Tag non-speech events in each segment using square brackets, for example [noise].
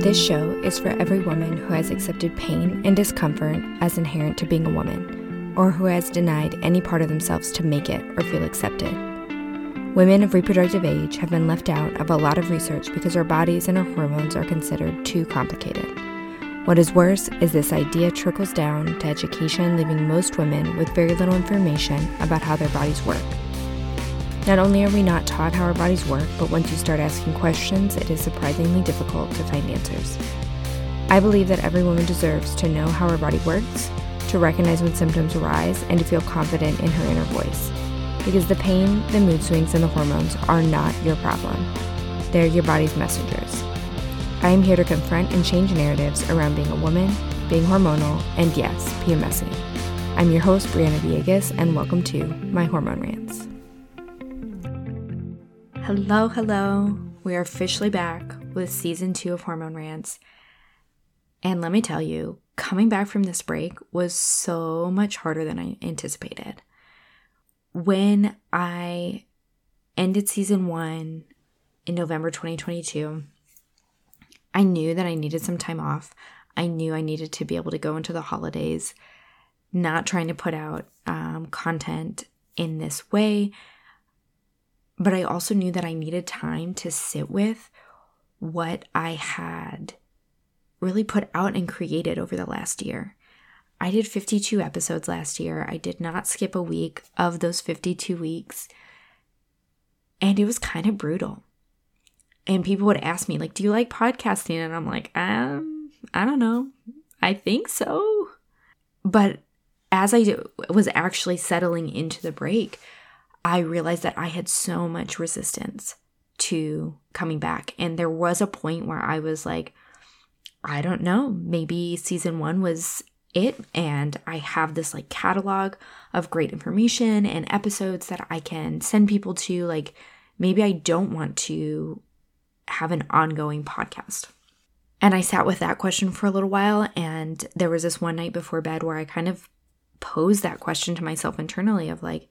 This show is for every woman who has accepted pain and discomfort as inherent to being a woman, or who has denied any part of themselves to make it or feel accepted. Women of reproductive age have been left out of a lot of research because our bodies and our hormones are considered too complicated. What is worse is this idea trickles down to education, leaving most women with very little information about how their bodies work. Not only are we not taught how our bodies work, but once you start asking questions, it is surprisingly difficult to find answers. I believe that every woman deserves to know how her body works, to recognize when symptoms arise, and to feel confident in her inner voice. Because the pain, the mood swings, and the hormones are not your problem. They're your body's messengers. I am here to confront and change narratives around being a woman, being hormonal, and yes, PMSing. I'm your host, Briana Villegas, and welcome to my Hormone Rants. Hello, hello. We are officially back with season two of Hormone Rants. And let me tell you, coming back from this break was so much harder than I anticipated. When I ended season one in November 2022, I knew that I needed some time off. I knew I needed to be able to go into the holidays, not trying to put out um, content in this way but I also knew that I needed time to sit with what I had really put out and created over the last year. I did 52 episodes last year. I did not skip a week of those 52 weeks. And it was kind of brutal. And people would ask me, like, do you like podcasting? And I'm like, um, I don't know. I think so. But as I was actually settling into the break, I realized that I had so much resistance to coming back. And there was a point where I was like, I don't know, maybe season one was it. And I have this like catalog of great information and episodes that I can send people to. Like, maybe I don't want to have an ongoing podcast. And I sat with that question for a little while. And there was this one night before bed where I kind of posed that question to myself internally of like,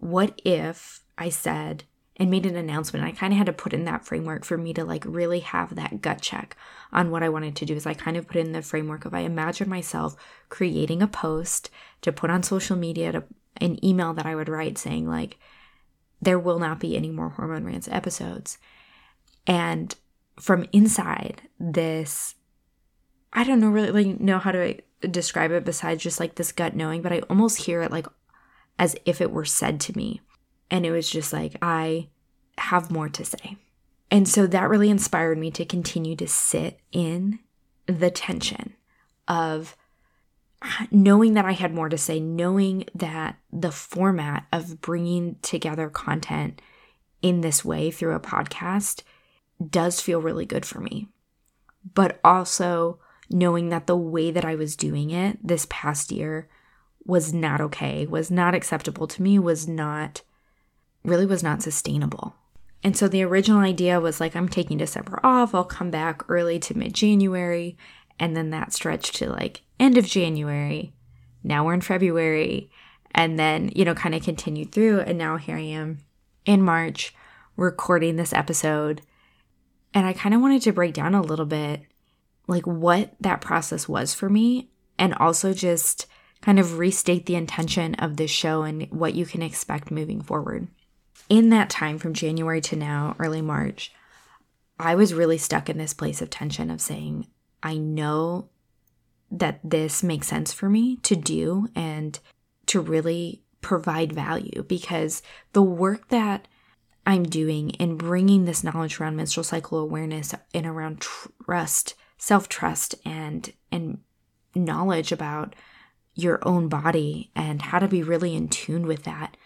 what if I said and made an announcement? I kind of had to put in that framework for me to like really have that gut check on what I wanted to do. Is I kind of put in the framework of I imagine myself creating a post to put on social media to an email that I would write saying like there will not be any more hormone rants episodes. And from inside this I don't know really know how to describe it besides just like this gut knowing, but I almost hear it like as if it were said to me. And it was just like, I have more to say. And so that really inspired me to continue to sit in the tension of knowing that I had more to say, knowing that the format of bringing together content in this way through a podcast does feel really good for me. But also knowing that the way that I was doing it this past year was not okay, was not acceptable to me, was not really was not sustainable. And so the original idea was like, I'm taking December off, I'll come back early to mid January. And then that stretched to like end of January. Now we're in February. And then, you know, kind of continued through. And now here I am in March recording this episode. And I kind of wanted to break down a little bit like what that process was for me and also just kind of restate the intention of this show and what you can expect moving forward. In that time from January to now, early March, I was really stuck in this place of tension of saying, I know that this makes sense for me to do and to really provide value because the work that I'm doing in bringing this knowledge around menstrual cycle awareness and around trust, self trust, and and knowledge about your own body and how to be really in tune with that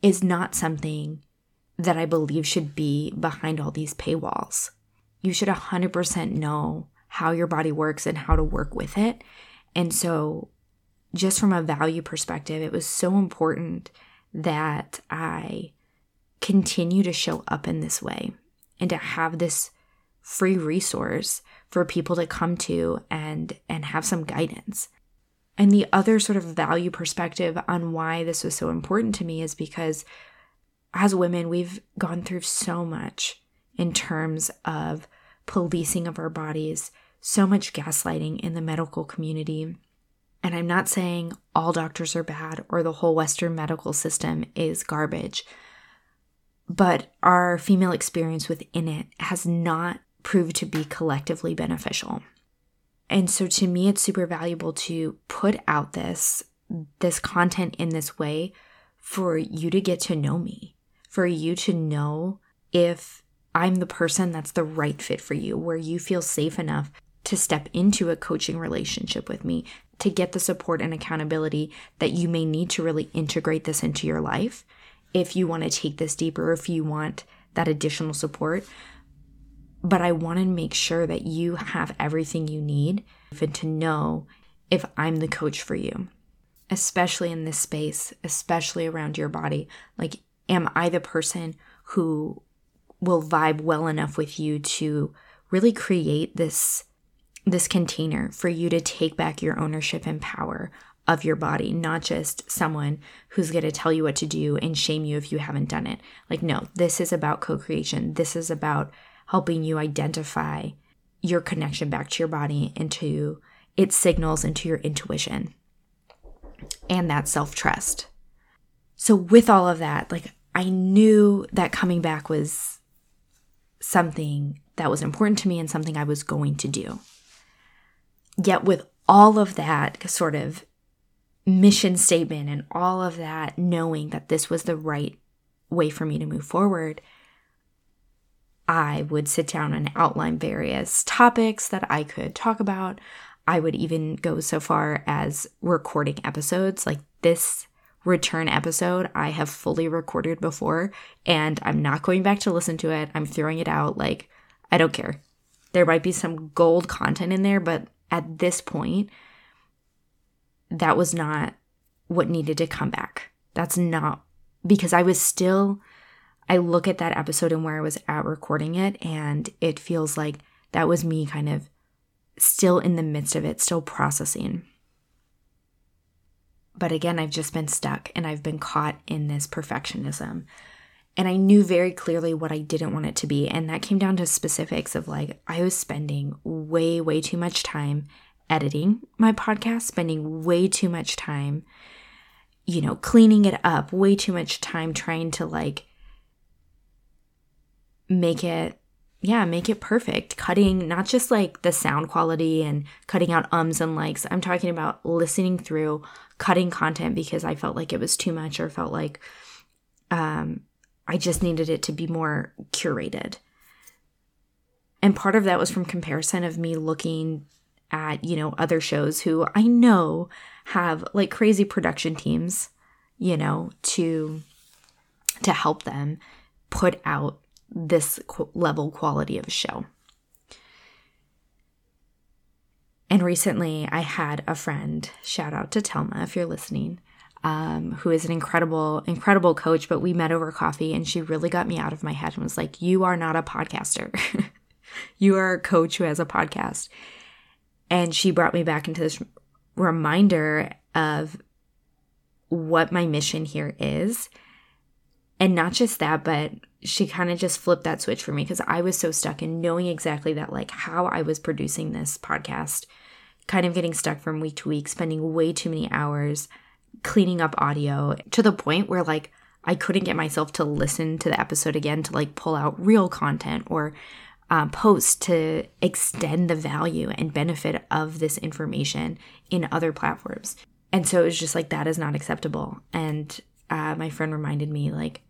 is not something that I believe should be behind all these paywalls. You should 100% know how your body works and how to work with it. And so, just from a value perspective, it was so important that I continue to show up in this way and to have this free resource for people to come to and and have some guidance. And the other sort of value perspective on why this was so important to me is because as women, we've gone through so much in terms of policing of our bodies, so much gaslighting in the medical community. And I'm not saying all doctors are bad or the whole Western medical system is garbage, but our female experience within it has not proved to be collectively beneficial. And so to me, it's super valuable to put out this this content in this way for you to get to know me, for you to know if I'm the person that's the right fit for you, where you feel safe enough to step into a coaching relationship with me, to get the support and accountability that you may need to really integrate this into your life if you want to take this deeper, if you want that additional support. But I want to make sure that you have everything you need and to know if I'm the coach for you especially in this space, especially around your body. Like, am I the person who will vibe well enough with you to really create this this container for you to take back your ownership and power of your body, not just someone who's going to tell you what to do and shame you if you haven't done it. Like, no, this is about co creation. This is about helping you identify your connection back to your body, into its signals, into your intuition and that self trust. So, with all of that, like I knew that coming back was something that was important to me and something I was going to do. Yet, with all of that sort of mission statement and all of that knowing that this was the right way for me to move forward, I would sit down and outline various topics that I could talk about. I would even go so far as recording episodes like this return episode I have fully recorded before and I'm not going back to listen to it. I'm throwing it out like I don't care. There might be some gold content in there, but at this point that was not what needed to come back. That's not because I was still I look at that episode and where I was at recording it and it feels like that was me kind of still in the midst of it, still processing. But again, I've just been stuck and I've been caught in this perfectionism. And I knew very clearly what I didn't want it to be. And that came down to specifics of like, I was spending way, way too much time editing my podcast, spending way too much time, you know, cleaning it up, way too much time trying to like make it yeah, make it perfect. Cutting not just like the sound quality and cutting out ums and likes. I'm talking about listening through, cutting content because I felt like it was too much or felt like um, I just needed it to be more curated. And part of that was from comparison of me looking at, you know, other shows who I know have like crazy production teams, you know, to to help them put out this level quality of a show. And recently, I had a friend, shout out to Telma if you're listening, um, who is an incredible, incredible coach. But we met over coffee and she really got me out of my head and was like, You are not a podcaster. [laughs] you are a coach who has a podcast. And she brought me back into this reminder of what my mission here is. And not just that, but she kind of just flipped that switch for me because I was so stuck in knowing exactly that, like, how I was producing this podcast, kind of getting stuck from week to week, spending way too many hours cleaning up audio to the point where, like, I couldn't get myself to listen to the episode again to like pull out real content or uh, post to extend the value and benefit of this information in other platforms. And so it was just like, that is not acceptable. And uh, my friend reminded me, like,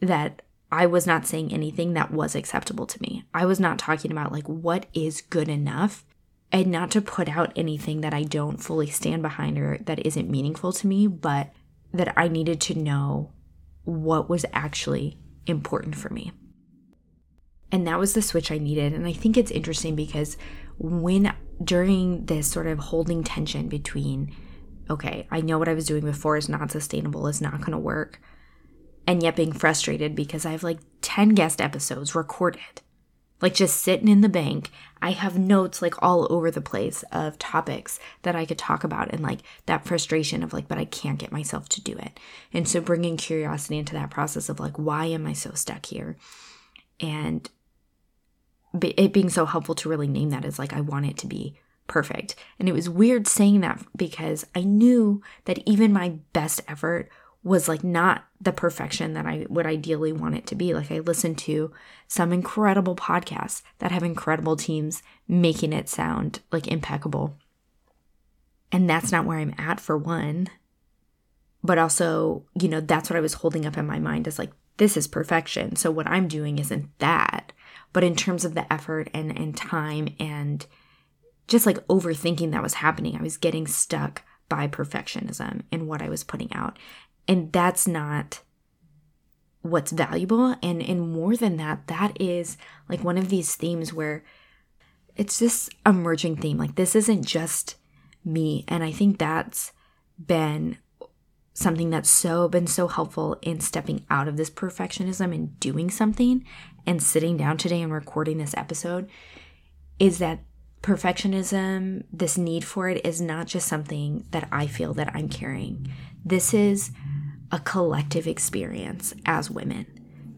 that I was not saying anything that was acceptable to me. I was not talking about like what is good enough and not to put out anything that I don't fully stand behind or that isn't meaningful to me, but that I needed to know what was actually important for me. And that was the switch I needed. And I think it's interesting because when during this sort of holding tension between, okay, I know what I was doing before is not sustainable, is not going to work and yet being frustrated because I have like 10 guest episodes recorded, like just sitting in the bank. I have notes like all over the place of topics that I could talk about and like that frustration of like, but I can't get myself to do it. And so bringing curiosity into that process of like, why am I so stuck here? And it being so helpful to really name that as like I want it to be perfect. And it was weird saying that because I knew that even my best effort was like not the perfection that I would ideally want it to be. Like I listened to some incredible podcasts that have incredible teams making it sound like impeccable. And that's not where I'm at for one. But also, you know, that's what I was holding up in my mind as like, this is perfection. So what I'm doing isn't that. But in terms of the effort and, and time and just like overthinking that was happening, I was getting stuck by perfectionism in what I was putting out. And that's not what's valuable. And, and more than that, that is like one of these themes where it's this emerging theme. Like this isn't just me. And I think that's been something that's so been so helpful in stepping out of this perfectionism and doing something and sitting down today and recording this episode is that perfectionism this need for it is not just something that i feel that i'm carrying this is a collective experience as women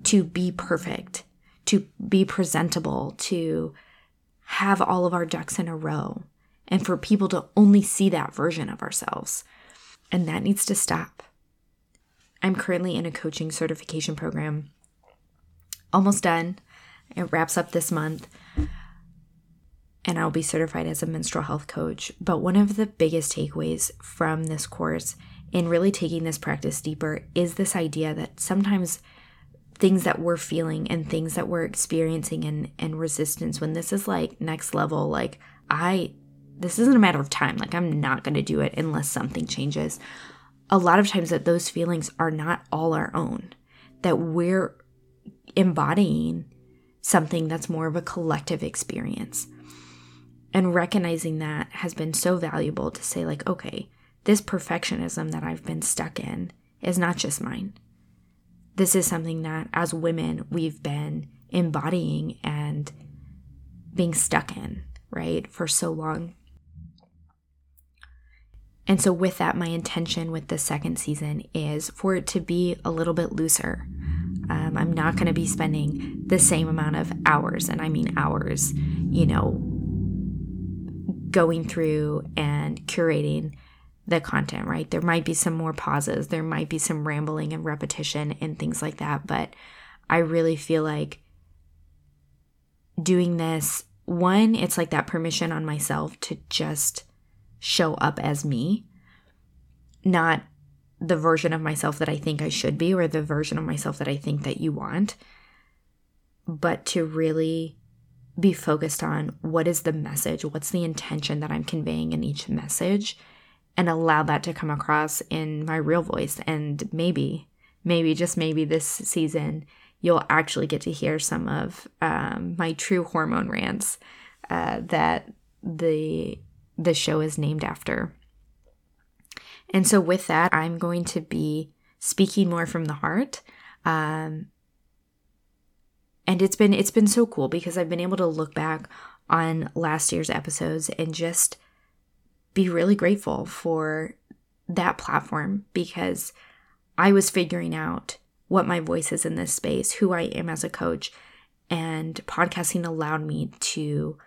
to be perfect to be presentable to have all of our ducks in a row and for people to only see that version of ourselves. And that needs to stop. I'm currently in a coaching certification program, almost done. It wraps up this month, and I'll be certified as a menstrual health coach. But one of the biggest takeaways from this course in really taking this practice deeper is this idea that sometimes things that we're feeling and things that we're experiencing and, and resistance when this is like next level like i this isn't a matter of time. Like, I'm not going to do it unless something changes. A lot of times, that those feelings are not all our own, that we're embodying something that's more of a collective experience. And recognizing that has been so valuable to say, like, okay, this perfectionism that I've been stuck in is not just mine. This is something that as women we've been embodying and being stuck in, right, for so long. And so, with that, my intention with the second season is for it to be a little bit looser. Um, I'm not going to be spending the same amount of hours, and I mean hours, you know, going through and curating the content, right? There might be some more pauses, there might be some rambling and repetition and things like that, but I really feel like doing this, one, it's like that permission on myself to just show up as me, not the version of myself that I think I should be or the version of myself that I think that you want, but to really be focused on what is the message, what's the intention that I'm conveying in each message, and allow that to come across in my real voice. And maybe, maybe, just maybe this season, you'll actually get to hear some of um, my true hormone rants uh, that the the show is named after. And so, with that, I'm going to be speaking more from the heart. Um, and it's been it's been so cool because I've been able to look back on last year's episodes and just be really grateful for that platform because I was figuring out what my voice is in this space, who I am as a coach, and podcasting allowed me to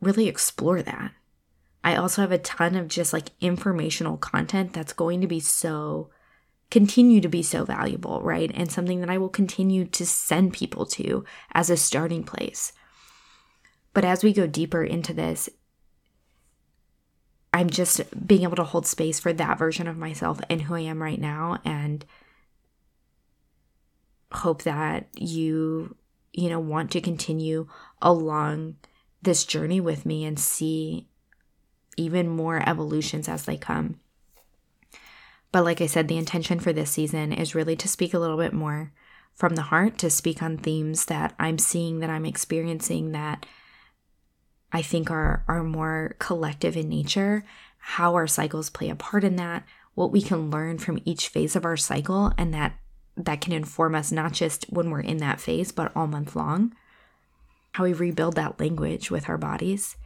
really explore that. I also have a ton of just like informational content that's going to be so continue to be so valuable, right? And something that I will continue to send people to as a starting place. But as we go deeper into this, I'm just being able to hold space for that version of myself and who I am right now and hope that you you know want to continue along this journey with me and see even more evolutions as they come. But like I said, the intention for this season is really to speak a little bit more from the heart, to speak on themes that I'm seeing, that I'm experiencing, that I think are, are more collective in nature, how our cycles play a part in that, what we can learn from each phase of our cycle, and that that can inform us not just when we're in that phase, but all month long. How we rebuild that language with our bodies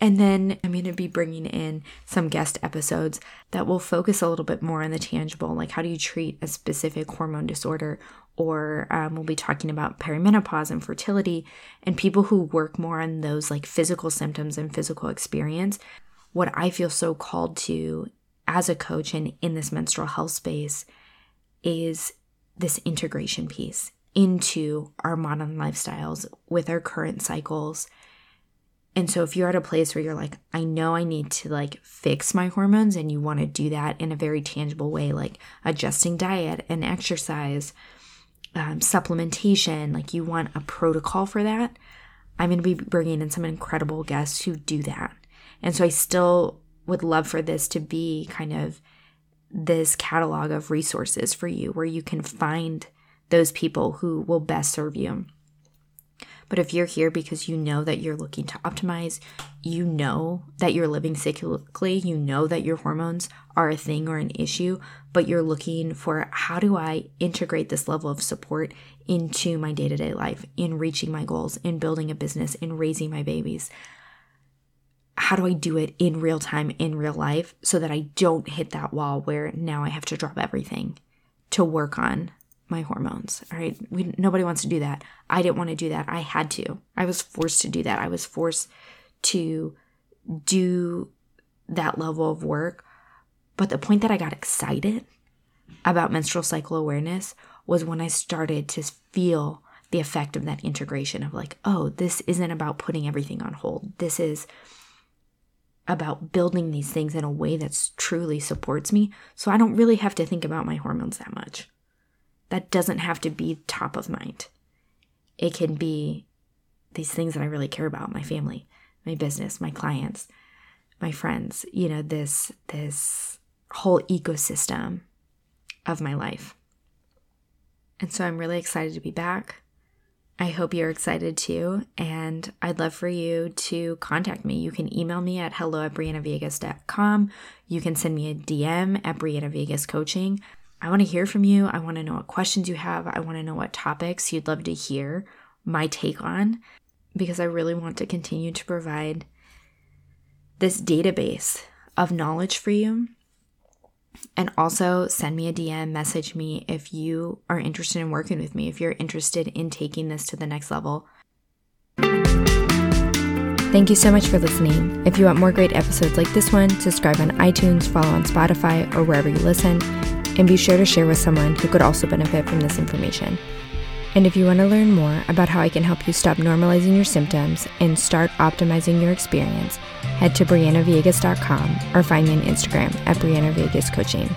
And then I'm going to be bringing in some guest episodes that will focus a little bit more on the tangible, like how do you treat a specific hormone disorder, or um, we'll be talking about perimenopause and fertility, and people who work more on those like physical symptoms and physical experience. What I feel so called to as a coach and in this menstrual health space is this integration piece into our modern lifestyles with our current cycles and so if you're at a place where you're like, I know I need to like fix my hormones and you want to do that in a very tangible way, like adjusting diet and exercise, um, supplementation, like you want a protocol for that, I'm going to be bringing in some incredible guests who do that. And so I still would love for this to be kind of this catalog of resources for you where you can find those people who will best serve you. But if you're here because you know that you're looking to optimize, you know that you're living cyclically, you know that your hormones are a thing or an issue, but you're looking for how do I integrate this level of support into my day to day life, in reaching my goals, in building a business, in raising my babies. How do I do it in real time, in real life, so that I don't hit that wall where now I have to drop everything to work on my hormones. All right. We, nobody wants to do that. I didn't want to do that. I had to. I was forced to do that. I was forced to do that level of work. But the point that I got excited about menstrual cycle awareness was when I started to feel the effect of that integration of like, oh, this isn't about putting everything on hold. This is about building these things in a way that truly supports me. So I don't really have to think about my hormones that much. That doesn't have to be top of mind. It can be these things that I really care about, my family, my business, my clients, my friends, you know, this this whole ecosystem of my life. And so I'm really excited to be back. I hope you're excited too. And I'd love for you to contact me. You can email me at hello at. You can send me a DM at Briana Villegas Coaching. I want to hear from you. I want to know what questions you have. I want to know what topics you'd love to hear my take on because I really want to continue to provide this database of knowledge for you. And also send me a DM, message me if you are interested in working with me, if you're interested in taking this to the next level. Thank you so much for listening. If you want more great episodes like this one, subscribe on iTunes, follow on Spotify, or wherever you listen and be sure to share with someone who could also benefit from this information. And if you want to learn more about how I can help you stop normalizing your symptoms and start optimizing your experience, head to BrianaVillegas.com or find me on Instagram at Briana Villegas Coaching.